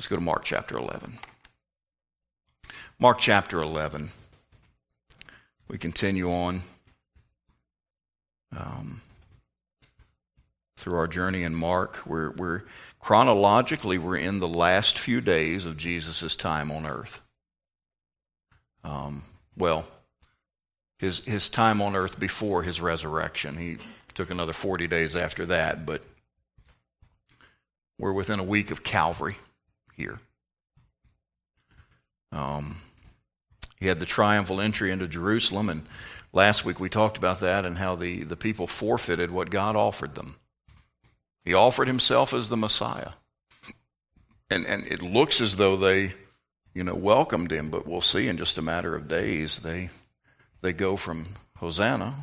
Let's go to Mark chapter 11. Mark chapter 11. We continue on um, through our journey in Mark. We're, we're chronologically we're in the last few days of Jesus' time on earth. Um, well, his his time on earth before his resurrection. He took another 40 days after that, but we're within a week of Calvary here. Um, he had the triumphal entry into Jerusalem, and last week we talked about that and how the, the people forfeited what God offered them. He offered himself as the Messiah. And, and it looks as though they, you know, welcomed him, but we'll see in just a matter of days they, they go from Hosanna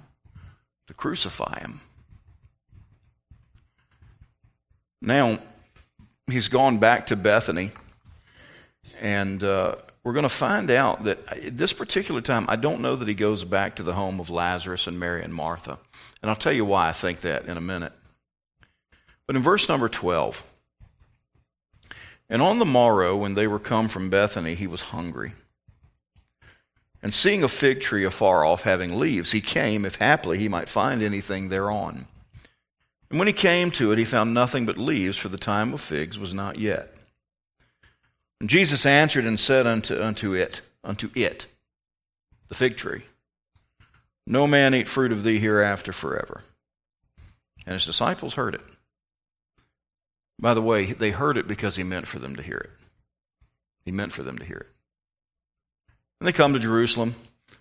to crucify him. Now, he's gone back to Bethany, and uh, we're going to find out that at this particular time, I don't know that he goes back to the home of Lazarus and Mary and Martha. And I'll tell you why I think that in a minute. But in verse number 12, and on the morrow, when they were come from Bethany, he was hungry. And seeing a fig tree afar off having leaves, he came, if haply he might find anything thereon. And when he came to it, he found nothing but leaves, for the time of figs was not yet. And Jesus answered and said unto, unto it, unto it, the fig tree, No man eat fruit of thee hereafter forever. And his disciples heard it. By the way, they heard it because he meant for them to hear it. He meant for them to hear it. And they come to Jerusalem.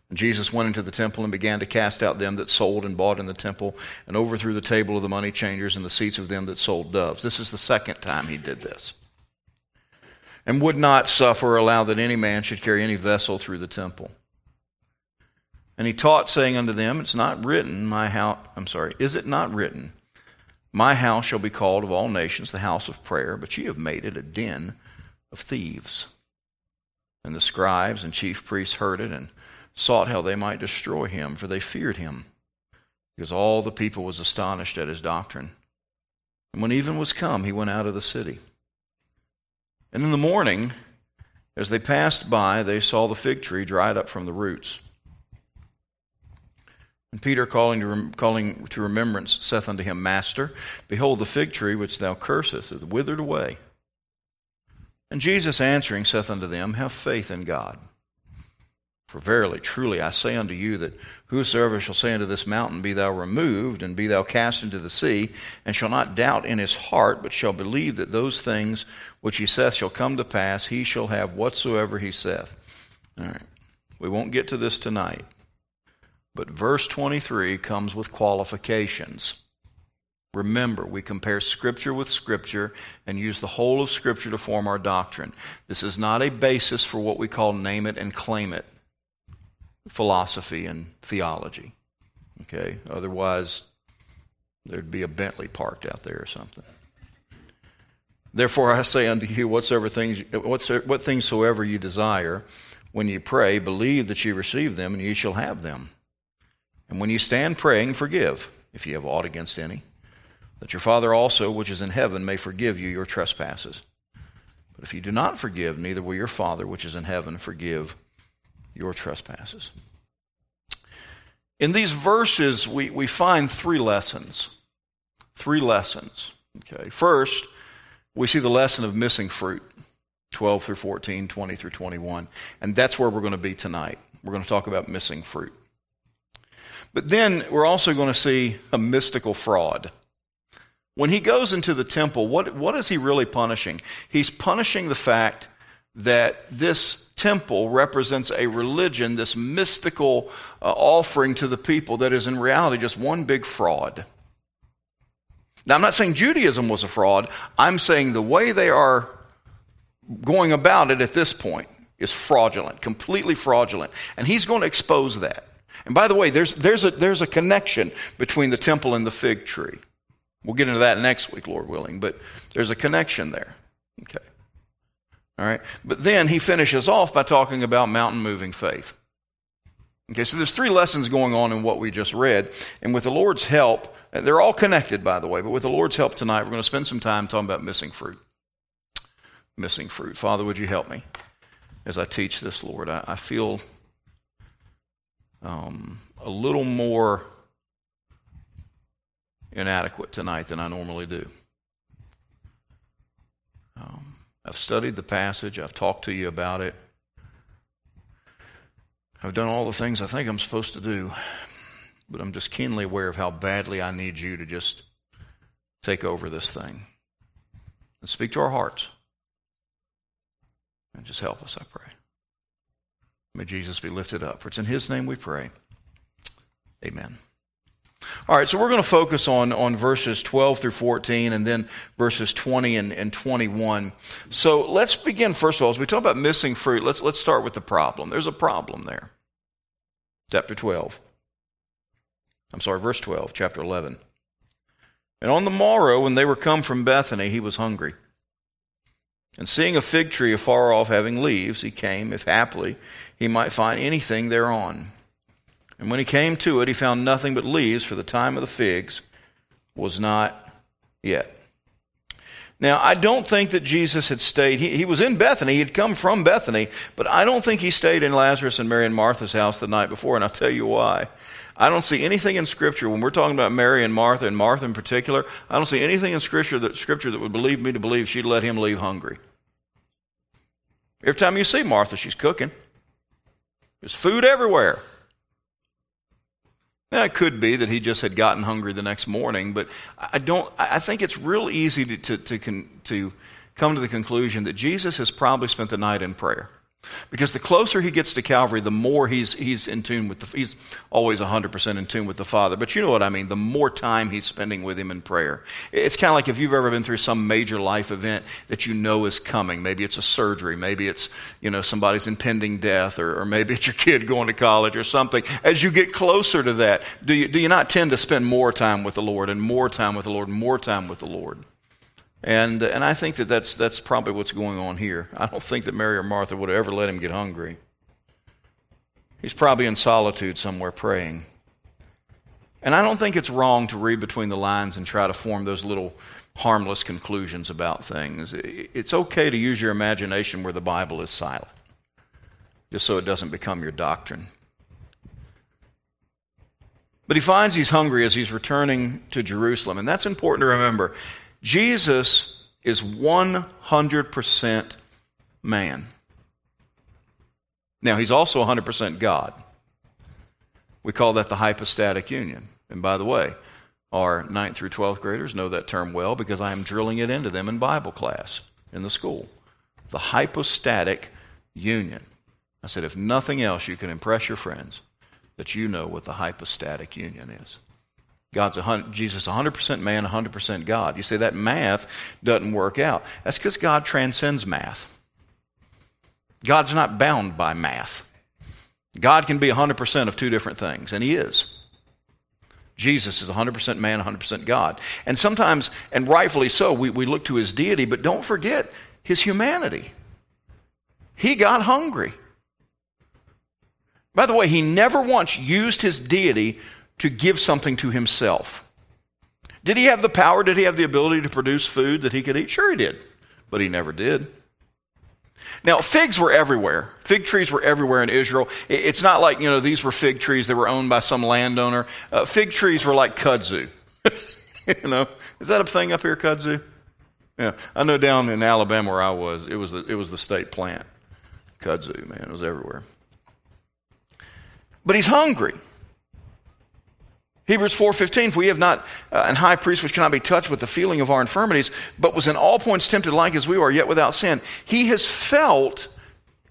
And Jesus went into the temple and began to cast out them that sold and bought in the temple, and overthrew the table of the money changers and the seats of them that sold doves. This is the second time he did this. And would not suffer or allow that any man should carry any vessel through the temple. And he taught, saying unto them, It's not written, my house, I'm sorry, is it not written, My house shall be called of all nations the house of prayer, but ye have made it a den of thieves. And the scribes and chief priests heard it and sought how they might destroy him, for they feared him, because all the people was astonished at his doctrine. And when even was come, he went out of the city. And in the morning, as they passed by, they saw the fig tree dried up from the roots. And Peter, calling to, calling to remembrance, saith unto him, Master, behold, the fig tree which thou cursest is withered away. And Jesus answering saith unto them, Have faith in God. For verily, truly, I say unto you that whosoever shall say unto this mountain, Be thou removed, and be thou cast into the sea, and shall not doubt in his heart, but shall believe that those things which he saith shall come to pass, he shall have whatsoever he saith. All right. We won't get to this tonight. But verse 23 comes with qualifications. Remember, we compare Scripture with Scripture and use the whole of Scripture to form our doctrine. This is not a basis for what we call name it and claim it philosophy and theology. Okay? Otherwise, there'd be a Bentley parked out there or something. Therefore, I say unto you, whatsoever things, what things soever you desire, when you pray, believe that you receive them, and ye shall have them. And when you stand praying, forgive, if ye have aught against any, that your Father also, which is in heaven, may forgive you your trespasses. But if you do not forgive, neither will your Father, which is in heaven, forgive your trespasses. In these verses, we, we find three lessons. Three lessons. Okay. First, we see the lesson of missing fruit 12 through 14, 20 through 21. And that's where we're going to be tonight. We're going to talk about missing fruit. But then we're also going to see a mystical fraud. When he goes into the temple, what, what is he really punishing? He's punishing the fact that this temple represents a religion, this mystical uh, offering to the people that is in reality just one big fraud. Now, I'm not saying Judaism was a fraud. I'm saying the way they are going about it at this point is fraudulent, completely fraudulent. And he's going to expose that. And by the way, there's, there's, a, there's a connection between the temple and the fig tree. We'll get into that next week, Lord willing, but there's a connection there. Okay. All right. But then he finishes off by talking about mountain moving faith. Okay, so there's three lessons going on in what we just read. And with the Lord's help, they're all connected, by the way, but with the Lord's help tonight, we're going to spend some time talking about missing fruit. missing fruit. Father, would you help me as I teach this, Lord? I, I feel um, a little more inadequate tonight than I normally do. Um, I've studied the passage, I've talked to you about it. I've done all the things I think I'm supposed to do, but I'm just keenly aware of how badly I need you to just take over this thing and speak to our hearts. And just help us, I pray. May Jesus be lifted up. For it's in his name we pray. Amen. All right, so we're going to focus on, on verses 12 through 14 and then verses 20 and, and 21. So let's begin, first of all, as we talk about missing fruit, let's, let's start with the problem. There's a problem there. Chapter 12. I'm sorry, verse 12, chapter 11. And on the morrow, when they were come from Bethany, he was hungry. And seeing a fig tree afar off having leaves, he came, if haply he might find anything thereon. And when he came to it, he found nothing but leaves, for the time of the figs was not yet. Now, I don't think that Jesus had stayed. He, he was in Bethany. He had come from Bethany, but I don't think he stayed in Lazarus and Mary and Martha's house the night before, and I'll tell you why. I don't see anything in Scripture, when we're talking about Mary and Martha, and Martha in particular, I don't see anything in Scripture that, Scripture that would believe me to believe she'd let him leave hungry. Every time you see Martha, she's cooking. There's food everywhere. Now, it could be that he just had gotten hungry the next morning, but I don't. I think it's real easy to, to, to, to come to the conclusion that Jesus has probably spent the night in prayer. Because the closer he gets to Calvary, the more he's, he's in tune with the, he's always 100% in tune with the Father. But you know what I mean, the more time he's spending with him in prayer. It's kind of like if you've ever been through some major life event that you know is coming. Maybe it's a surgery, maybe it's, you know, somebody's impending death, or, or maybe it's your kid going to college or something. As you get closer to that, do you, do you not tend to spend more time with the Lord and more time with the Lord and more time with the Lord? And, and I think that that's, that's probably what's going on here. I don't think that Mary or Martha would have ever let him get hungry. He's probably in solitude somewhere praying. And I don't think it's wrong to read between the lines and try to form those little harmless conclusions about things. It's okay to use your imagination where the Bible is silent, just so it doesn't become your doctrine. But he finds he's hungry as he's returning to Jerusalem, and that's important to remember. Jesus is 100% man. Now, he's also 100% God. We call that the hypostatic union. And by the way, our 9th through 12th graders know that term well because I am drilling it into them in Bible class in the school. The hypostatic union. I said, if nothing else, you can impress your friends that you know what the hypostatic union is. God's a Jesus 100% man, 100% God. You say that math doesn't work out. That's because God transcends math. God's not bound by math. God can be 100% of two different things, and He is. Jesus is 100% man, 100% God. And sometimes, and rightfully so, we, we look to His deity, but don't forget His humanity. He got hungry. By the way, He never once used His deity to give something to himself. Did he have the power? Did he have the ability to produce food that he could eat? Sure, he did, but he never did. Now, figs were everywhere. Fig trees were everywhere in Israel. It's not like, you know, these were fig trees that were owned by some landowner. Uh, fig trees were like kudzu. you know, is that a thing up here, kudzu? Yeah, I know down in Alabama where I was, it was the, it was the state plant. Kudzu, man, it was everywhere. But he's hungry. Hebrews 4:15 For we have not uh, an high priest which cannot be touched with the feeling of our infirmities but was in all points tempted like as we are yet without sin. He has felt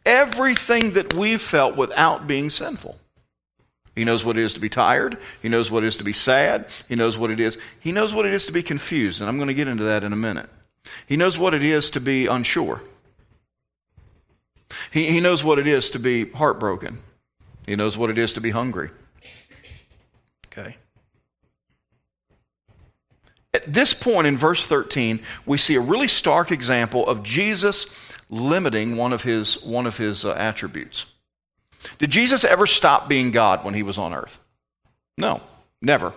everything that we've felt without being sinful. He knows what it is to be tired. He knows what it is to be sad. He knows what it is he knows what it is to be confused and I'm going to get into that in a minute. He knows what it is to be unsure. He, he knows what it is to be heartbroken. He knows what it is to be hungry. Okay at this point in verse 13, we see a really stark example of Jesus limiting one of his, one of his uh, attributes. Did Jesus ever stop being God when he was on earth? No, never.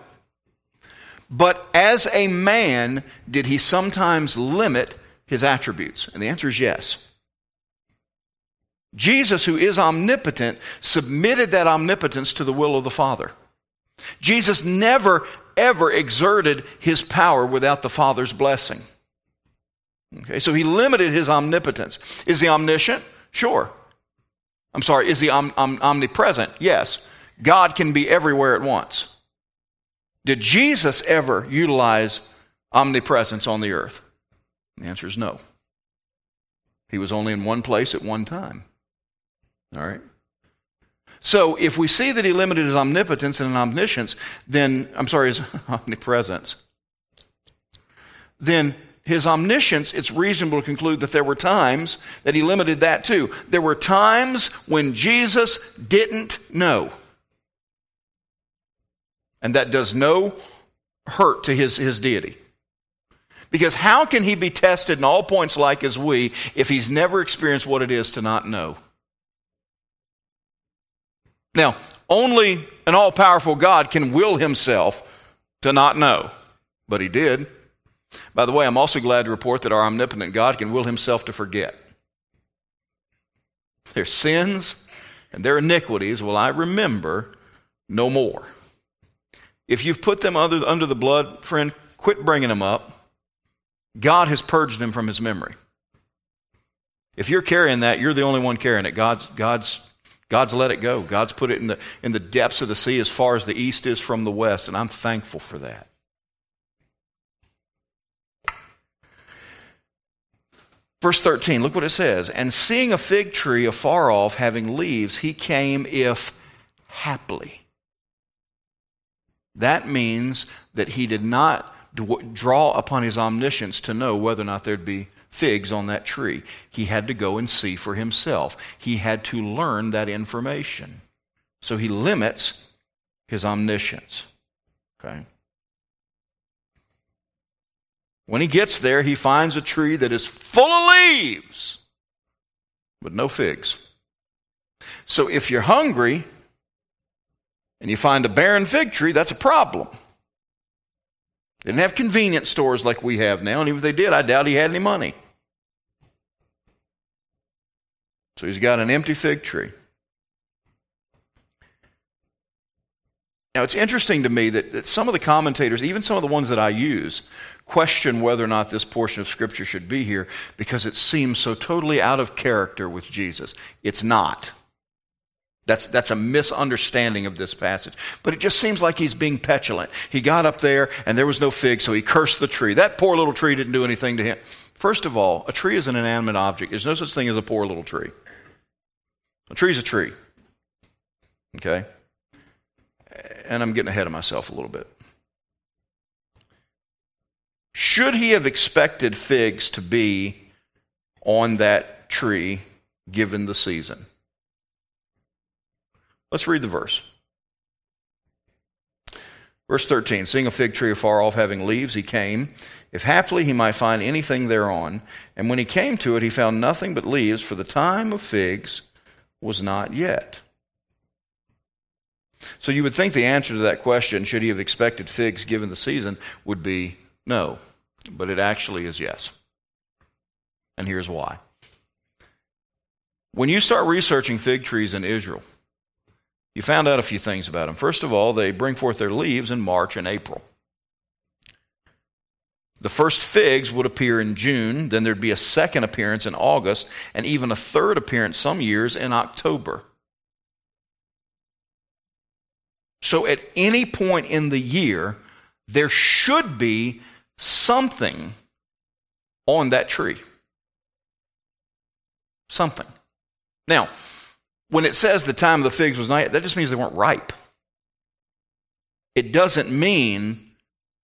But as a man, did he sometimes limit his attributes? And the answer is yes. Jesus, who is omnipotent, submitted that omnipotence to the will of the Father. Jesus never, ever exerted his power without the Father's blessing. Okay, so he limited his omnipotence. Is he omniscient? Sure. I'm sorry, is he om- om- omnipresent? Yes. God can be everywhere at once. Did Jesus ever utilize omnipresence on the earth? The answer is no. He was only in one place at one time. All right? So if we see that he limited his omnipotence and omniscience, then, I'm sorry, his omnipresence, then his omniscience, it's reasonable to conclude that there were times that he limited that too. There were times when Jesus didn't know. And that does no hurt to his, his deity. Because how can he be tested in all points like as we if he's never experienced what it is to not know? Now, only an all powerful God can will himself to not know, but he did. By the way, I'm also glad to report that our omnipotent God can will himself to forget. Their sins and their iniquities will I remember no more. If you've put them under, under the blood, friend, quit bringing them up. God has purged them from his memory. If you're carrying that, you're the only one carrying it. God's, God's, God's let it go. God's put it in the, in the depths of the sea as far as the east is from the west, and I'm thankful for that. Verse 13, look what it says. And seeing a fig tree afar off having leaves, he came if haply. That means that he did not draw upon his omniscience to know whether or not there'd be figs on that tree. He had to go and see for himself. He had to learn that information. So he limits his omniscience. Okay? When he gets there, he finds a tree that is full of leaves, but no figs. So if you're hungry and you find a barren fig tree, that's a problem. They didn't have convenience stores like we have now, and even if they did, I doubt he had any money. So he's got an empty fig tree. Now, it's interesting to me that, that some of the commentators, even some of the ones that I use, question whether or not this portion of Scripture should be here because it seems so totally out of character with Jesus. It's not. That's, that's a misunderstanding of this passage. But it just seems like he's being petulant. He got up there and there was no fig, so he cursed the tree. That poor little tree didn't do anything to him. First of all, a tree is an inanimate object. There's no such thing as a poor little tree. A tree is a tree. Okay? And I'm getting ahead of myself a little bit. Should he have expected figs to be on that tree given the season? Let's read the verse. Verse 13 Seeing a fig tree afar off having leaves, he came, if haply he might find anything thereon. And when he came to it, he found nothing but leaves, for the time of figs was not yet. So you would think the answer to that question, should he have expected figs given the season, would be no. But it actually is yes. And here's why. When you start researching fig trees in Israel, you found out a few things about them. First of all, they bring forth their leaves in March and April. The first figs would appear in June, then there'd be a second appearance in August, and even a third appearance some years in October. So at any point in the year, there should be something on that tree. Something. Now, when it says the time of the figs was not, that just means they weren't ripe. It doesn't mean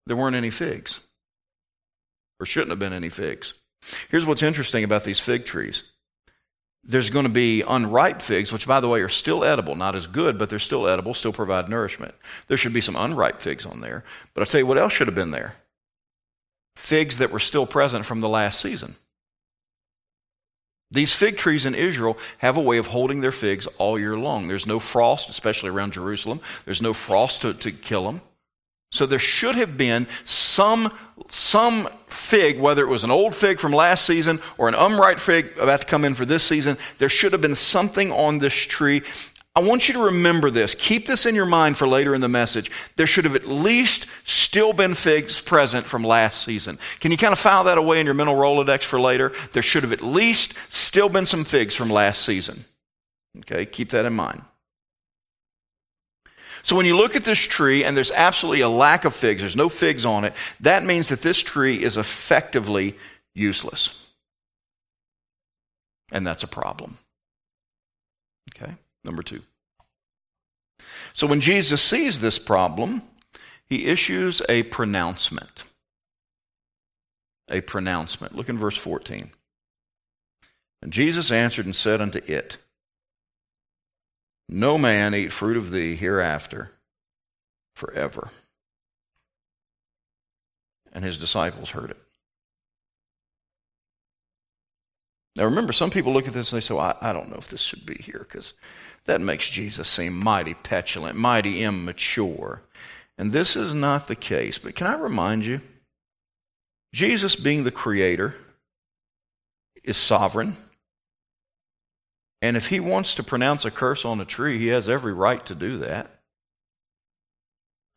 there weren't any figs, or shouldn't have been any figs. Here's what's interesting about these fig trees there's going to be unripe figs, which, by the way, are still edible. Not as good, but they're still edible, still provide nourishment. There should be some unripe figs on there. But I'll tell you what else should have been there figs that were still present from the last season. These fig trees in Israel have a way of holding their figs all year long. There's no frost, especially around Jerusalem. There's no frost to, to kill them. So there should have been some, some fig, whether it was an old fig from last season or an unripe fig about to come in for this season, there should have been something on this tree. I want you to remember this. Keep this in your mind for later in the message. There should have at least still been figs present from last season. Can you kind of file that away in your mental Rolodex for later? There should have at least still been some figs from last season. Okay, keep that in mind. So when you look at this tree and there's absolutely a lack of figs, there's no figs on it, that means that this tree is effectively useless. And that's a problem. Number two. So when Jesus sees this problem, he issues a pronouncement. A pronouncement. Look in verse 14. And Jesus answered and said unto it, no man eat fruit of thee hereafter forever. And his disciples heard it. Now remember, some people look at this and they say, well, I, I don't know if this should be here because that makes Jesus seem mighty petulant, mighty immature. And this is not the case. But can I remind you, Jesus being the creator is sovereign. And if he wants to pronounce a curse on a tree, he has every right to do that.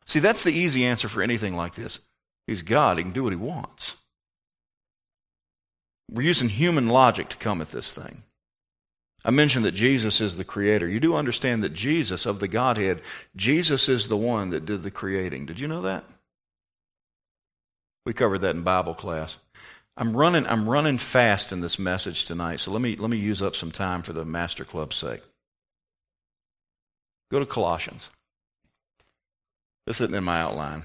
See, that's the easy answer for anything like this. He's God, he can do what he wants. We're using human logic to come at this thing. I mentioned that Jesus is the creator. You do understand that Jesus, of the Godhead, Jesus is the one that did the creating. Did you know that? We covered that in Bible class. I'm running, I'm running fast in this message tonight, so let me, let me use up some time for the Master Club's sake. Go to Colossians. This isn't in my outline.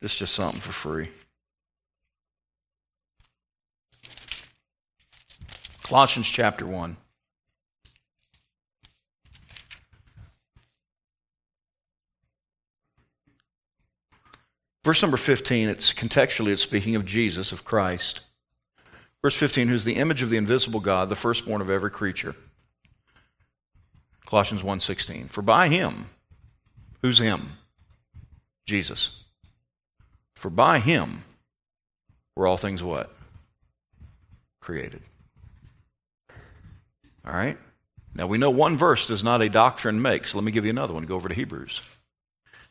This is just something for free. Colossians chapter 1. Verse number 15, it's contextually it's speaking of Jesus, of Christ. Verse 15, who's the image of the invisible God, the firstborn of every creature. Colossians 1:16. For by him, who's him? Jesus. For by him were all things what? Created. All right? Now we know one verse does not a doctrine make, so let me give you another one. Go over to Hebrews.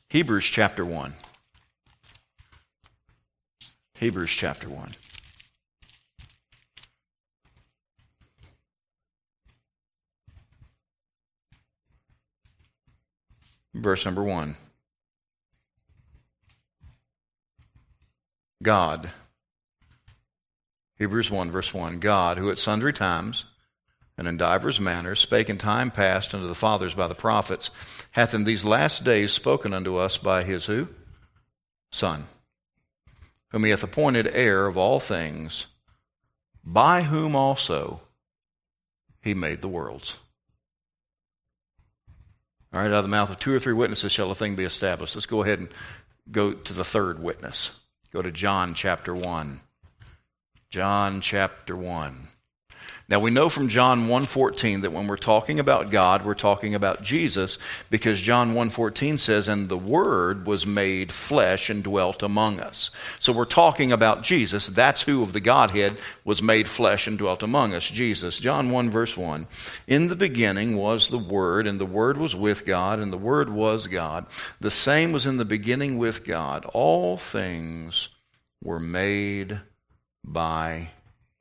Hebrews chapter 1. Hebrews chapter 1. Verse number 1. God. Hebrews 1, verse 1. God, who at sundry times and in divers manners spake in time past unto the fathers by the prophets, hath in these last days spoken unto us by his who? Son whom he hath appointed heir of all things, by whom also he made the worlds. All right, out of the mouth of two or three witnesses shall a thing be established. Let's go ahead and go to the third witness. Go to John chapter 1. John chapter 1. Now we know from John 1:14 that when we're talking about God, we're talking about Jesus because John 1:14 says and the word was made flesh and dwelt among us. So we're talking about Jesus. That's who of the Godhead was made flesh and dwelt among us, Jesus. John 1 verse 1. In the beginning was the word and the word was with God and the word was God. The same was in the beginning with God. All things were made by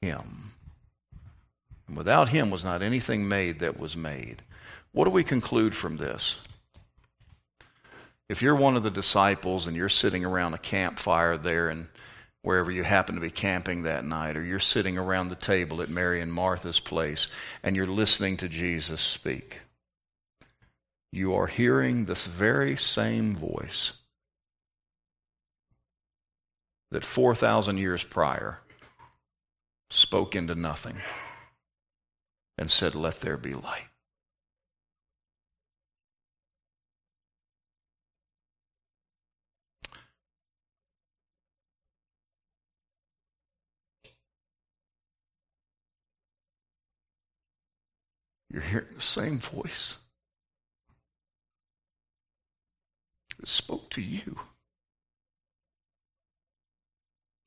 him. And without him was not anything made that was made. What do we conclude from this? If you're one of the disciples and you're sitting around a campfire there and wherever you happen to be camping that night, or you're sitting around the table at Mary and Martha's place and you're listening to Jesus speak, you are hearing this very same voice that 4,000 years prior spoke into nothing and said, Let there be light. You're hearing the same voice. that spoke to you.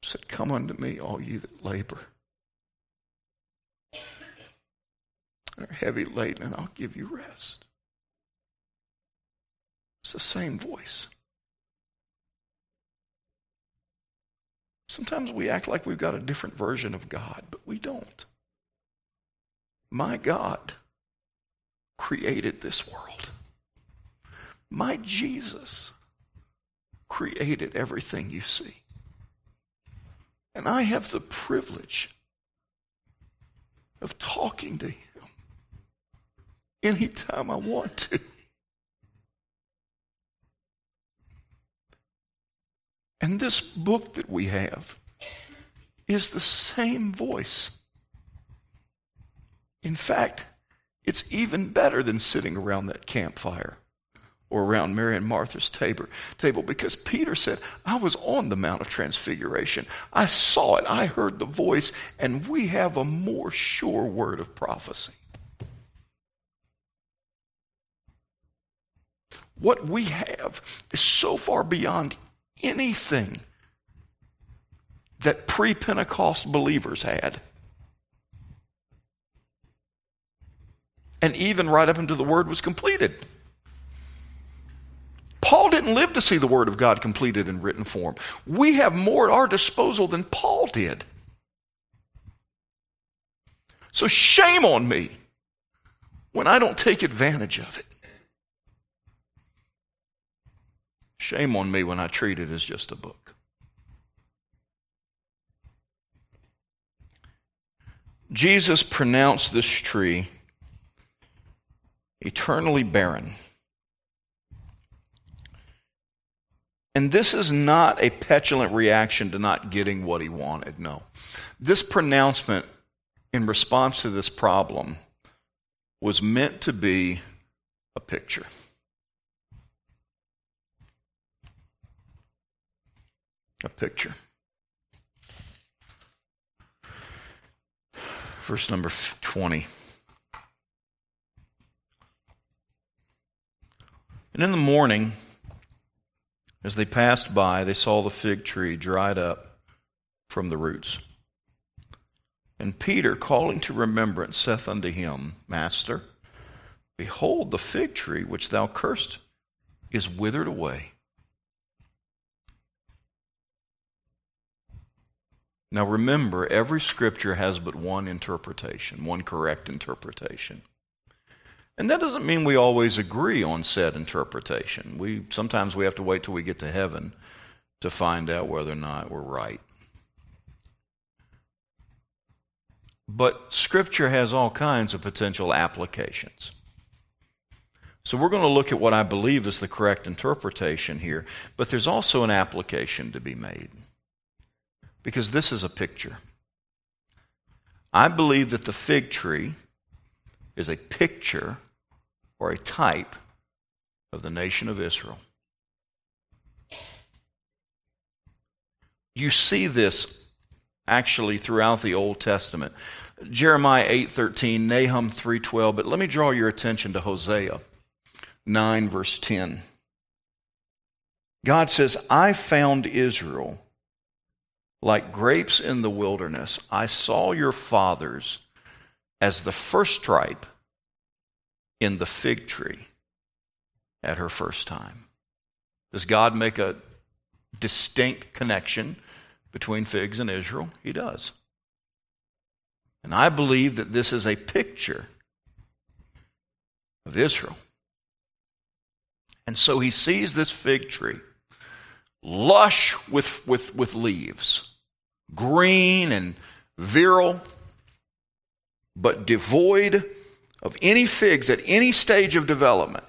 Said, Come unto me, all you that labor are heavy laden, and I'll give you rest. It's the same voice. Sometimes we act like we've got a different version of God, but we don't. My God created this world. My Jesus created everything you see. And I have the privilege of talking to him anytime I want to. And this book that we have is the same voice. In fact, it's even better than sitting around that campfire or around Mary and Martha's table, because Peter said, I was on the Mount of Transfiguration. I saw it. I heard the voice, and we have a more sure word of prophecy. What we have is so far beyond anything that pre Pentecost believers had. And even right up until the word was completed. Paul didn't live to see the word of God completed in written form. We have more at our disposal than Paul did. So shame on me when I don't take advantage of it. Shame on me when I treat it as just a book. Jesus pronounced this tree eternally barren. And this is not a petulant reaction to not getting what he wanted. No. This pronouncement in response to this problem was meant to be a picture. A picture. Verse number 20. And in the morning, as they passed by, they saw the fig tree dried up from the roots. And Peter, calling to remembrance, saith unto him, Master, behold, the fig tree which thou cursed is withered away. Now remember, every scripture has but one interpretation, one correct interpretation. And that doesn't mean we always agree on said interpretation. We sometimes we have to wait till we get to heaven to find out whether or not we're right. But scripture has all kinds of potential applications. So we're going to look at what I believe is the correct interpretation here, but there's also an application to be made because this is a picture. I believe that the fig tree is a picture or a type of the nation of Israel. You see this actually throughout the Old Testament. Jeremiah 8:13, Nahum 3:12, but let me draw your attention to Hosea 9 verse 10. God says, "I found Israel like grapes in the wilderness, I saw your fathers as the first stripe in the fig tree at her first time. Does God make a distinct connection between figs and Israel? He does. And I believe that this is a picture of Israel. And so he sees this fig tree, lush with, with, with leaves green and virile, but devoid of any figs at any stage of development.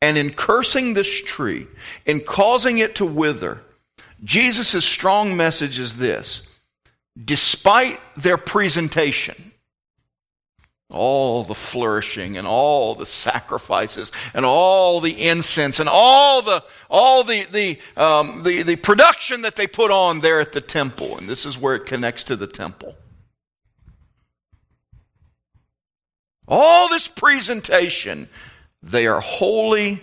And in cursing this tree, in causing it to wither, Jesus' strong message is this despite their presentation, all the flourishing and all the sacrifices and all the incense and all the all the the, um, the the production that they put on there at the temple and this is where it connects to the temple all this presentation they are wholly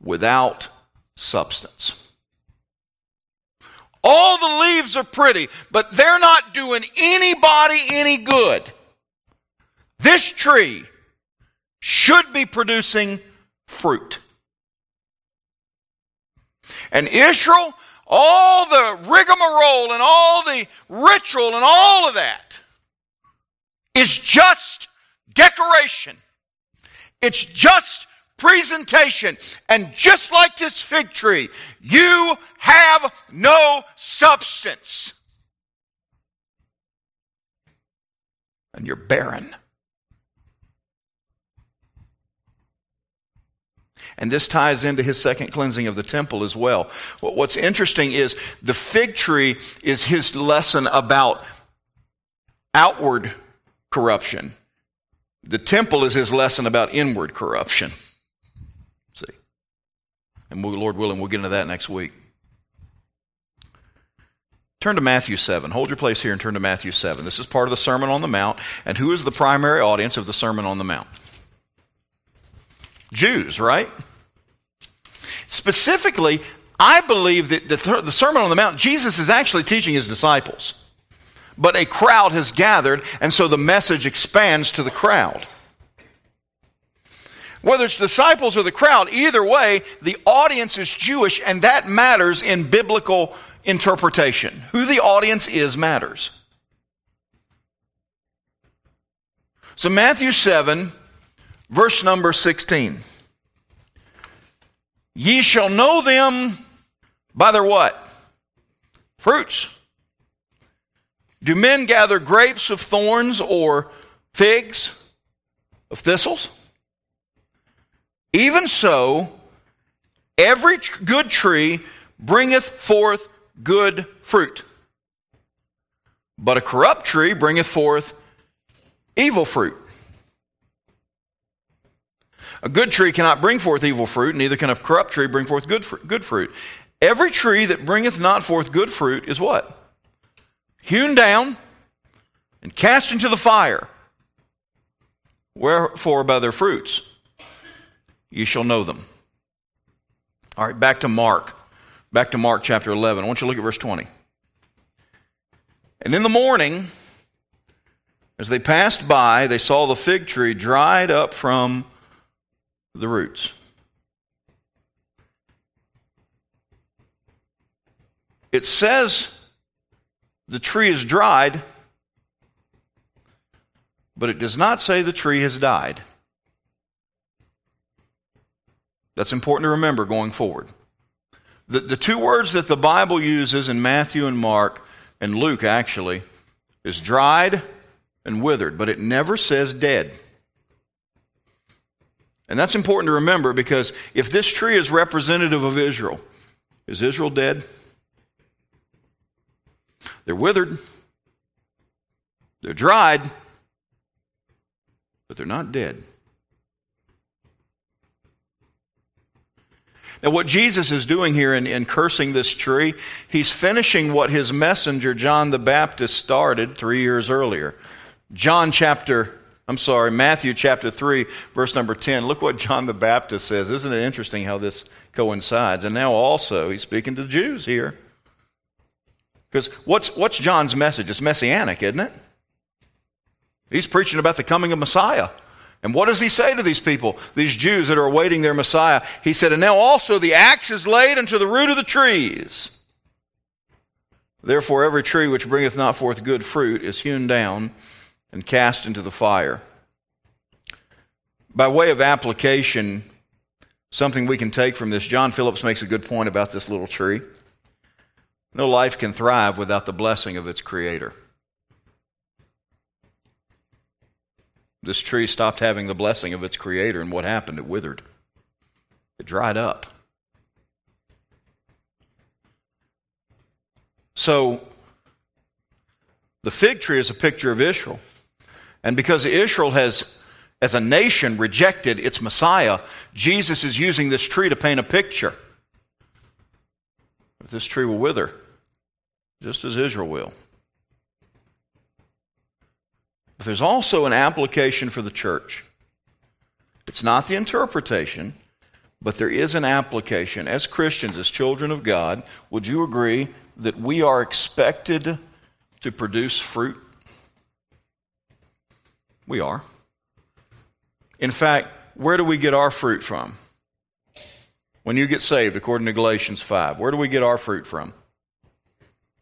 without substance. All the leaves are pretty, but they're not doing anybody any good. This tree should be producing fruit. And Israel, all the rigmarole and all the ritual and all of that is just decoration. It's just presentation. And just like this fig tree, you have no substance. And you're barren. And this ties into his second cleansing of the temple as well. What's interesting is the fig tree is his lesson about outward corruption. The temple is his lesson about inward corruption. See? And Lord willing, we'll get into that next week. Turn to Matthew 7. Hold your place here and turn to Matthew 7. This is part of the Sermon on the Mount. And who is the primary audience of the Sermon on the Mount? Jews, right? Specifically, I believe that the, the Sermon on the Mount, Jesus is actually teaching his disciples. But a crowd has gathered, and so the message expands to the crowd. Whether it's disciples or the crowd, either way, the audience is Jewish, and that matters in biblical interpretation. Who the audience is matters. So, Matthew 7, verse number 16. Ye shall know them by their what? Fruits. Do men gather grapes of thorns or figs of thistles? Even so, every good tree bringeth forth good fruit, but a corrupt tree bringeth forth evil fruit. A good tree cannot bring forth evil fruit, neither can a corrupt tree bring forth good, good fruit. Every tree that bringeth not forth good fruit is what? Hewn down and cast into the fire. Wherefore, by their fruits ye shall know them. All right, back to Mark. Back to Mark chapter 11. I want you to look at verse 20. And in the morning, as they passed by, they saw the fig tree dried up from the roots. It says the tree is dried, but it does not say the tree has died. That's important to remember going forward. The, the two words that the Bible uses in Matthew and Mark, and Luke actually, is dried and withered, but it never says dead. And that's important to remember because if this tree is representative of Israel, is Israel dead? They're withered, they're dried, but they're not dead. Now, what Jesus is doing here in, in, cursing this tree, he's finishing what his messenger, John the Baptist, started three years earlier. John chapter I'm sorry, Matthew chapter 3, verse number 10. Look what John the Baptist says. Isn't it interesting how this coincides? And now also, he's speaking to the Jews here. Because what's, what's John's message? It's messianic, isn't it? He's preaching about the coming of Messiah. And what does he say to these people, these Jews that are awaiting their Messiah? He said, And now also the axe is laid unto the root of the trees. Therefore, every tree which bringeth not forth good fruit is hewn down and cast into the fire. By way of application, something we can take from this, John Phillips makes a good point about this little tree. No life can thrive without the blessing of its creator. This tree stopped having the blessing of its creator, and what happened? It withered, it dried up. So, the fig tree is a picture of Israel. And because Israel has, as a nation, rejected its Messiah, Jesus is using this tree to paint a picture. But this tree will wither, just as Israel will. But there's also an application for the church. It's not the interpretation, But there is an application. As Christians, as children of God, would you agree that we are expected to produce fruit? We are. In fact, where do we get our fruit from? When you get saved, according to Galatians 5, where do we get our fruit from?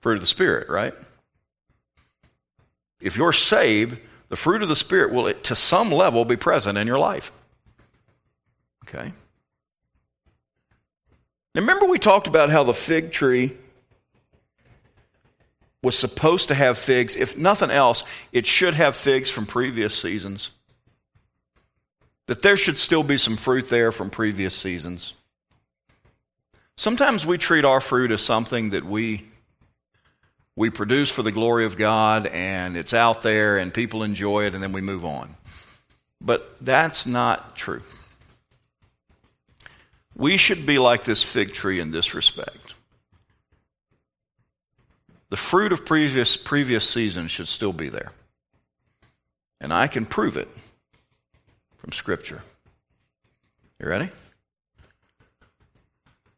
Fruit of the Spirit, right? If you're saved, the fruit of the Spirit will, to some level, be present in your life. Okay? Now, remember, we talked about how the fig tree was supposed to have figs. If nothing else, it should have figs from previous seasons. That there should still be some fruit there from previous seasons. Sometimes we treat our fruit as something that we we produce for the glory of God and it's out there and people enjoy it and then we move on. But that's not true. We should be like this fig tree in this respect. The fruit of previous, previous seasons should still be there. And I can prove it from Scripture. You ready?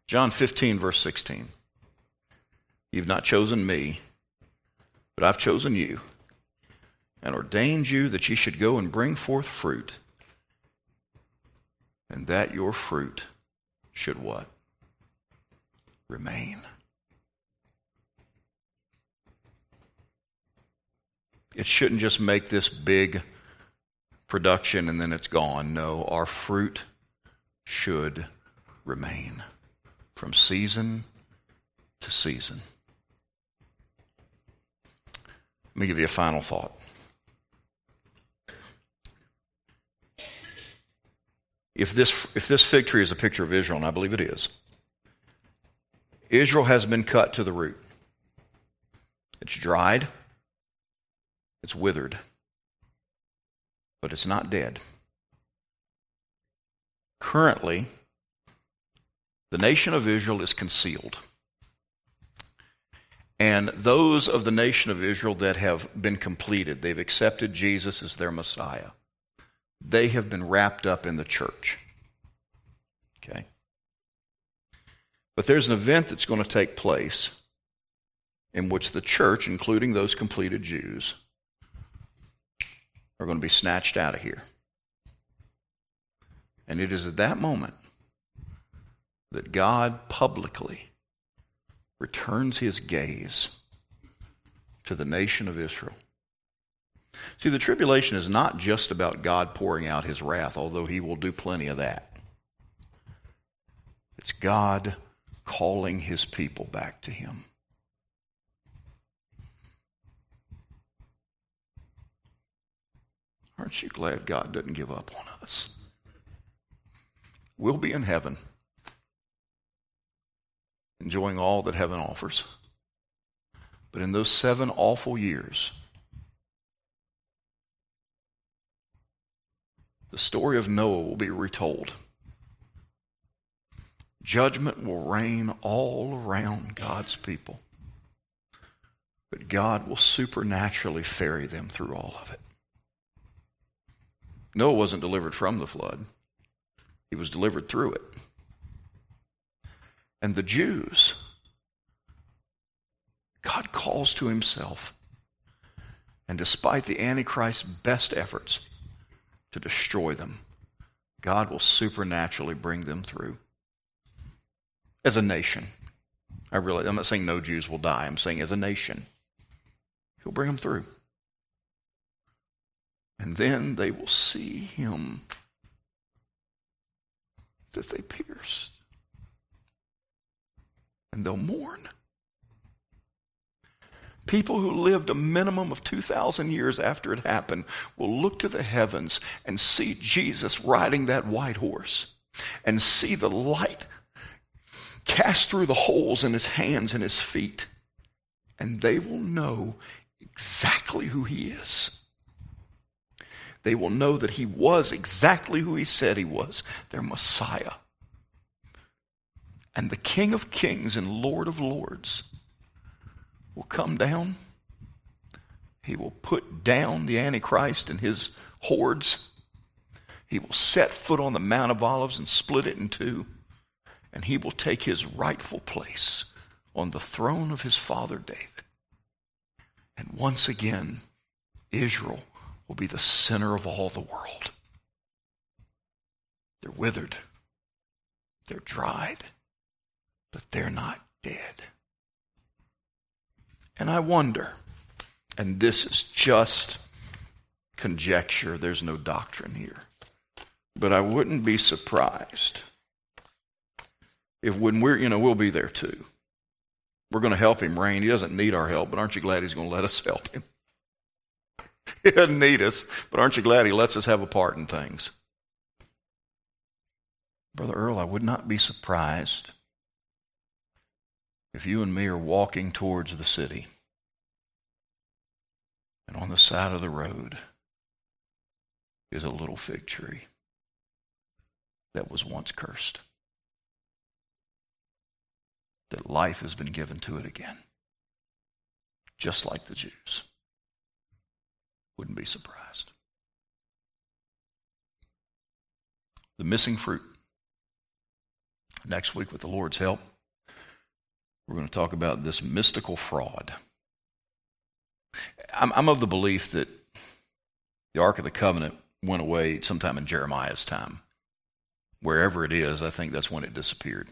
John 15, verse 16. You've not chosen me, but I've chosen you and ordained you that ye should go and bring forth fruit, and that your fruit should what? Remain. It shouldn't just make this big production and then it's gone. No, our fruit should remain from season to season. Let me give you a final thought. If this, if this fig tree is a picture of Israel, and I believe it is, Israel has been cut to the root. It's dried, it's withered, but it's not dead. Currently, the nation of Israel is concealed. And those of the nation of Israel that have been completed, they've accepted Jesus as their Messiah, they have been wrapped up in the church. Okay? But there's an event that's going to take place in which the church, including those completed Jews, are going to be snatched out of here. And it is at that moment that God publicly returns his gaze to the nation of Israel. See, the tribulation is not just about God pouring out his wrath, although he will do plenty of that. It's God calling his people back to him. Aren't you glad God doesn't give up on us? We'll be in heaven enjoying all that heaven offers. But in those seven awful years, the story of Noah will be retold. Judgment will reign all around God's people. But God will supernaturally ferry them through all of it. Noah wasn't delivered from the flood, he was delivered through it and the Jews. God calls to himself. And despite the Antichrist's best efforts to destroy them, God will supernaturally bring them through. As a nation. I really, I'm not saying no Jews will die. I'm saying as a nation, He'll bring them through. And then they will see Him that they pierced and they'll mourn. People who lived a minimum of 2,000 years after it happened will look to the heavens and see Jesus riding that white horse and see the light cast through the holes in his hands and his feet. And they will know exactly who he is. They will know that he was exactly who he said he was their Messiah and the King of Kings and Lord of Lords will come down. He will put down the Antichrist and his hordes. He will set foot on the Mount of Olives and split it in two. and he will take his rightful place on the throne of his father David. And once again, Israel will be the center of all the world. They're withered, they're dried, but they're not dead. And I wonder, and this is just conjecture, there's no doctrine here, but I wouldn't be surprised if when we're, you know, we'll be there too. We're going to help him reign. He doesn't need our help, but aren't you glad he's going to let us help him? He doesn't need us, but aren't you glad he lets us have a part in things? Brother Earl, I would not be surprised if you and me are walking towards the city and on the side of the road is a little fig tree that was once cursed that life has been given to it again, just like the Jews. Wouldn't be surprised. The missing fruit. Next week, with the Lord's help, we're going to talk about this mystical fraud. I'm, I'm of the belief that the Ark of the Covenant went away sometime in Jeremiah's time. Wherever it is, I think that's when it disappeared.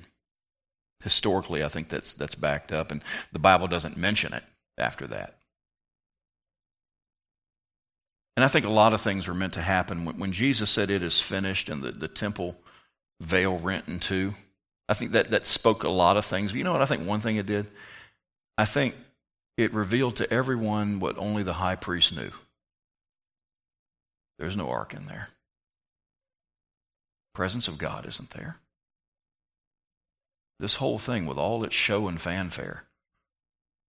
Historically, I think that's, that's backed up, and the Bible doesn't mention it after that. And I think a lot of things were meant to happen. When, when Jesus said it is finished and the, the temple veil rent in two, I think that, that spoke a lot of things. But you know what I think one thing it did? I think it revealed to everyone what only the high priest knew. There's no ark in there. Presence of God isn't there. This whole thing, with all its show and fanfare,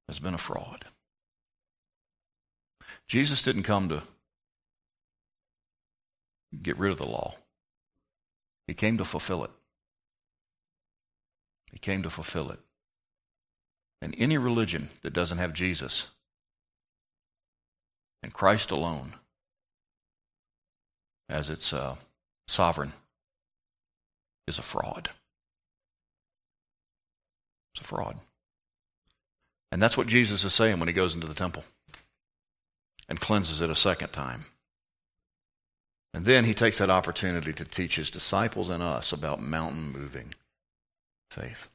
has been a fraud. Jesus didn't come to get rid of the law, He came to fulfill it. He came to fulfill it. And any religion that doesn't have Jesus and Christ alone as its uh, sovereign is a fraud. It's a fraud. And that's what Jesus is saying when he goes into the temple and cleanses it a second time. And then he takes that opportunity to teach his disciples and us about mountain moving faith.